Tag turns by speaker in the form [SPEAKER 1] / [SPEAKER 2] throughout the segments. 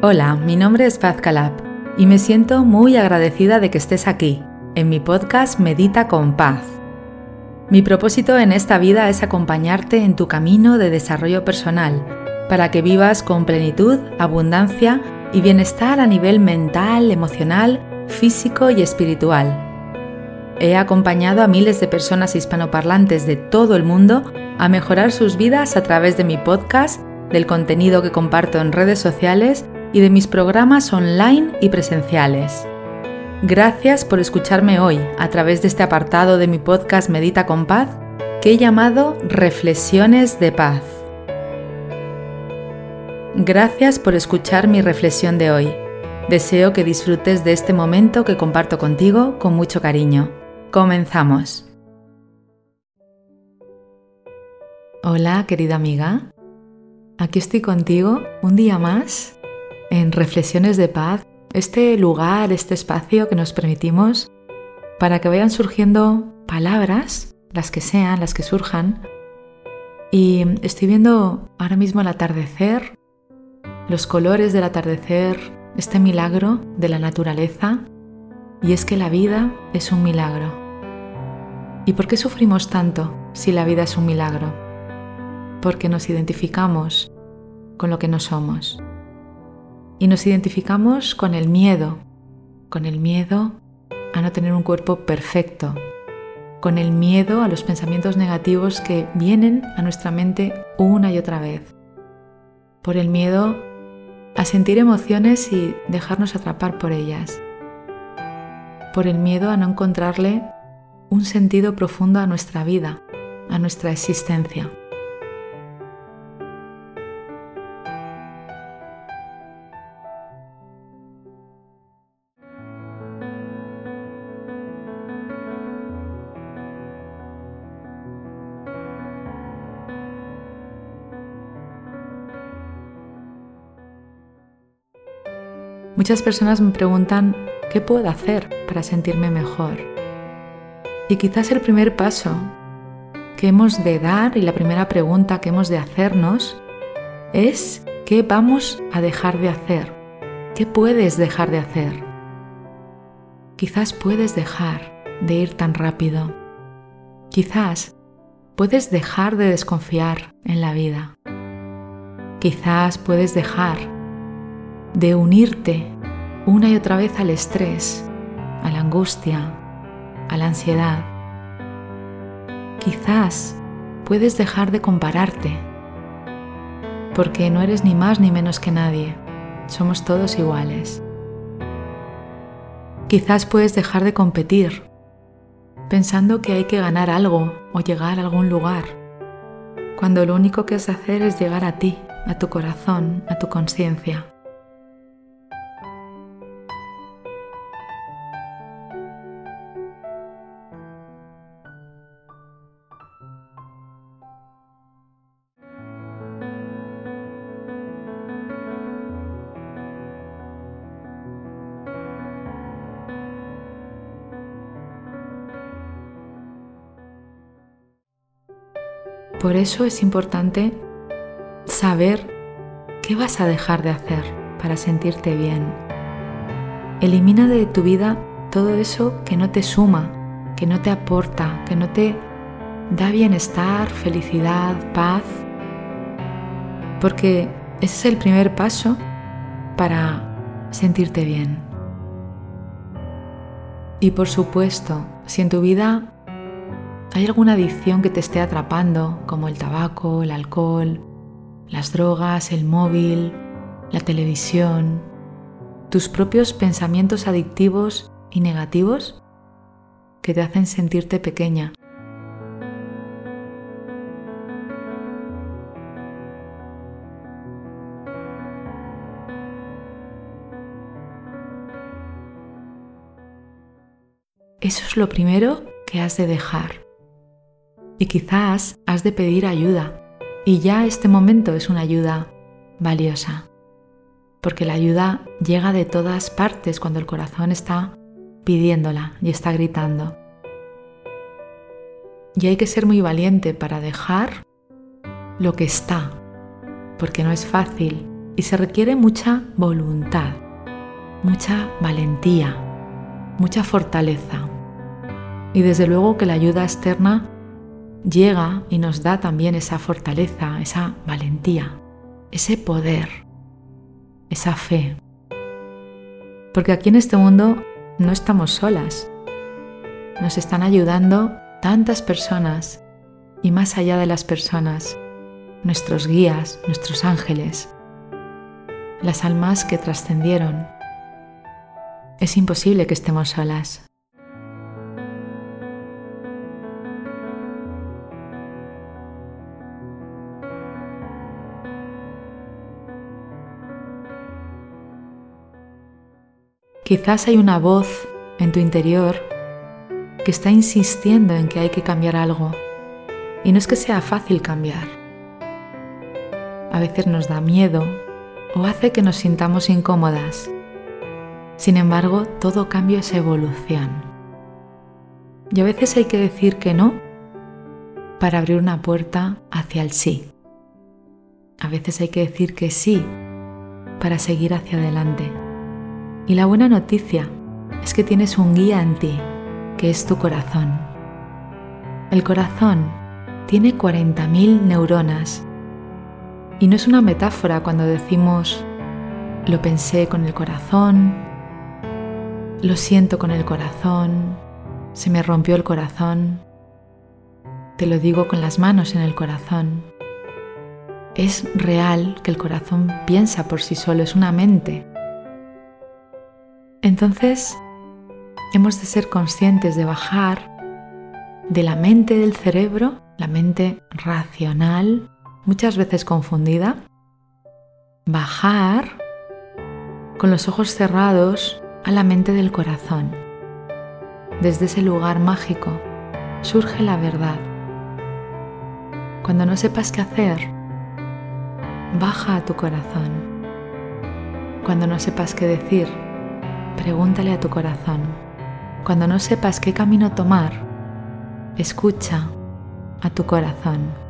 [SPEAKER 1] Hola, mi nombre es Paz Calab y me siento muy agradecida de que estés aquí, en mi podcast Medita con Paz. Mi propósito en esta vida es acompañarte en tu camino de desarrollo personal, para que vivas con plenitud, abundancia y bienestar a nivel mental, emocional, físico y espiritual. He acompañado a miles de personas hispanoparlantes de todo el mundo a mejorar sus vidas a través de mi podcast, del contenido que comparto en redes sociales y de mis programas online y presenciales. Gracias por escucharme hoy a través de este apartado de mi podcast Medita con Paz que he llamado Reflexiones de Paz. Gracias por escuchar mi reflexión de hoy. Deseo que disfrutes de este momento que comparto contigo con mucho cariño. Comenzamos. Hola querida amiga, aquí estoy contigo un día más en Reflexiones de Paz, este lugar, este espacio que nos permitimos para que vayan surgiendo palabras, las que sean, las que surjan. Y estoy viendo ahora mismo el atardecer, los colores del atardecer, este milagro de la naturaleza. Y es que la vida es un milagro. ¿Y por qué sufrimos tanto si la vida es un milagro? Porque nos identificamos con lo que no somos y nos identificamos con el miedo, con el miedo a no tener un cuerpo perfecto, con el miedo a los pensamientos negativos que vienen a nuestra mente una y otra vez, por el miedo a sentir emociones y dejarnos atrapar por ellas, por el miedo a no encontrarle un sentido profundo a nuestra vida, a nuestra existencia. Muchas personas me preguntan qué puedo hacer para sentirme mejor. Y quizás el primer paso que hemos de dar y la primera pregunta que hemos de hacernos es ¿qué vamos a dejar de hacer? ¿Qué puedes dejar de hacer? Quizás puedes dejar de ir tan rápido. Quizás puedes dejar de desconfiar en la vida. Quizás puedes dejar de unirte una y otra vez al estrés, a la angustia, a la ansiedad. Quizás puedes dejar de compararte, porque no eres ni más ni menos que nadie, somos todos iguales. Quizás puedes dejar de competir, pensando que hay que ganar algo o llegar a algún lugar, cuando lo único que has de hacer es llegar a ti, a tu corazón, a tu conciencia. Por eso es importante saber qué vas a dejar de hacer para sentirte bien. Elimina de tu vida todo eso que no te suma, que no te aporta, que no te da bienestar, felicidad, paz. Porque ese es el primer paso para sentirte bien. Y por supuesto, si en tu vida ¿Hay alguna adicción que te esté atrapando, como el tabaco, el alcohol, las drogas, el móvil, la televisión, tus propios pensamientos adictivos y negativos que te hacen sentirte pequeña? Eso es lo primero que has de dejar y quizás has de pedir ayuda y ya este momento es una ayuda valiosa, porque la ayuda llega de todas partes cuando el corazón está pidiéndola y está gritando. Y hay que ser muy valiente para dejar lo que está, porque no es fácil y se requiere mucha voluntad, mucha valentía, mucha fortaleza. Y desde luego que la ayuda externa llega y nos da también esa fortaleza, esa valentía, ese poder, esa fe. Porque aquí en este mundo no estamos solas. Nos están ayudando tantas personas y más allá de las personas, nuestros guías, nuestros ángeles, las almas que trascendieron. Es imposible que estemos solas. Quizás hay una voz en tu interior que está insistiendo en que hay que cambiar algo. Y no es que sea fácil cambiar. A veces nos da miedo o hace que nos sintamos incómodas. Sin embargo, todo cambio es evolución. Y a veces hay que decir que no para abrir una puerta hacia el sí. A veces hay que decir que sí para seguir hacia adelante. Y la buena noticia es que tienes un guía en ti, que es tu corazón. El corazón tiene 40.000 neuronas. Y no es una metáfora cuando decimos lo pensé con el corazón, lo siento con el corazón, se me rompió el corazón, te lo digo con las manos en el corazón. Es real que el corazón piensa por sí solo, es una mente. Entonces, hemos de ser conscientes de bajar de la mente del cerebro, la mente racional, muchas veces confundida, bajar con los ojos cerrados a la mente del corazón. Desde ese lugar mágico surge la verdad. Cuando no sepas qué hacer, baja a tu corazón. Cuando no sepas qué decir, pregúntale a tu corazón. Cuando no sepas qué camino tomar, escucha a tu corazón.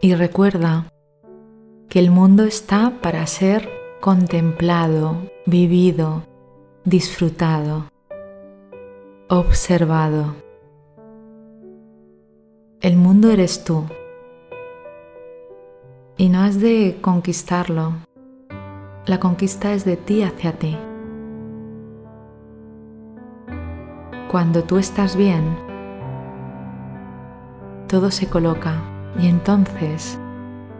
[SPEAKER 1] Y recuerda que el mundo está para ser contemplado, vivido, disfrutado, observado. El mundo eres tú y no has de conquistarlo. La conquista es de ti hacia ti. Cuando tú estás bien, todo se coloca y entonces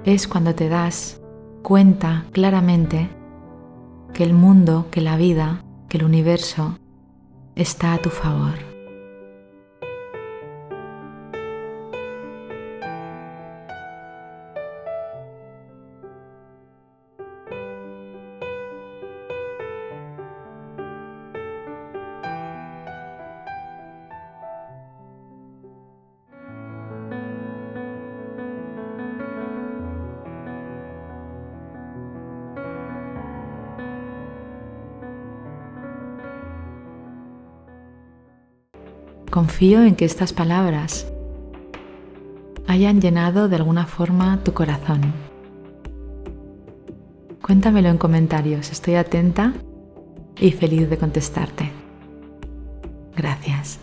[SPEAKER 1] es cuando te das cuenta claramente que el mundo, que la vida, que el universo está a tu favor. Confío en que estas palabras hayan llenado de alguna forma tu corazón. Cuéntamelo en comentarios, estoy atenta y feliz de contestarte. Gracias.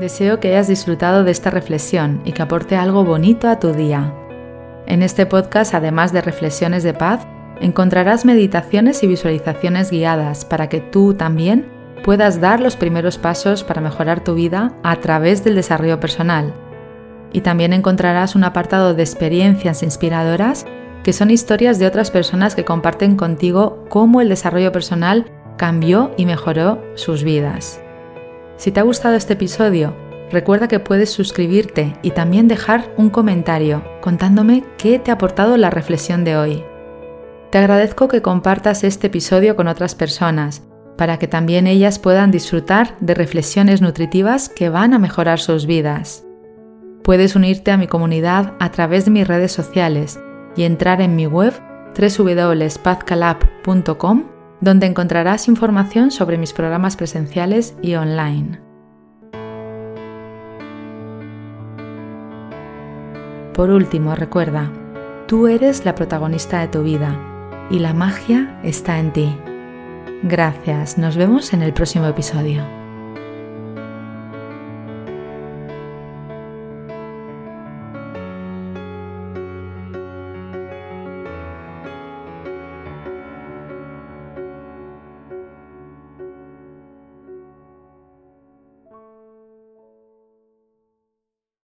[SPEAKER 1] Deseo que hayas disfrutado de esta reflexión y que aporte algo bonito a tu día. En este podcast, además de reflexiones de paz, encontrarás meditaciones y visualizaciones guiadas para que tú también puedas dar los primeros pasos para mejorar tu vida a través del desarrollo personal. Y también encontrarás un apartado de experiencias inspiradoras que son historias de otras personas que comparten contigo cómo el desarrollo personal cambió y mejoró sus vidas. Si te ha gustado este episodio, recuerda que puedes suscribirte y también dejar un comentario contándome qué te ha aportado la reflexión de hoy. Te agradezco que compartas este episodio con otras personas para que también ellas puedan disfrutar de reflexiones nutritivas que van a mejorar sus vidas. Puedes unirte a mi comunidad a través de mis redes sociales y entrar en mi web www.pazcalab.com donde encontrarás información sobre mis programas presenciales y online. Por último, recuerda, tú eres la protagonista de tu vida y la magia está en ti. Gracias, nos vemos en el próximo episodio.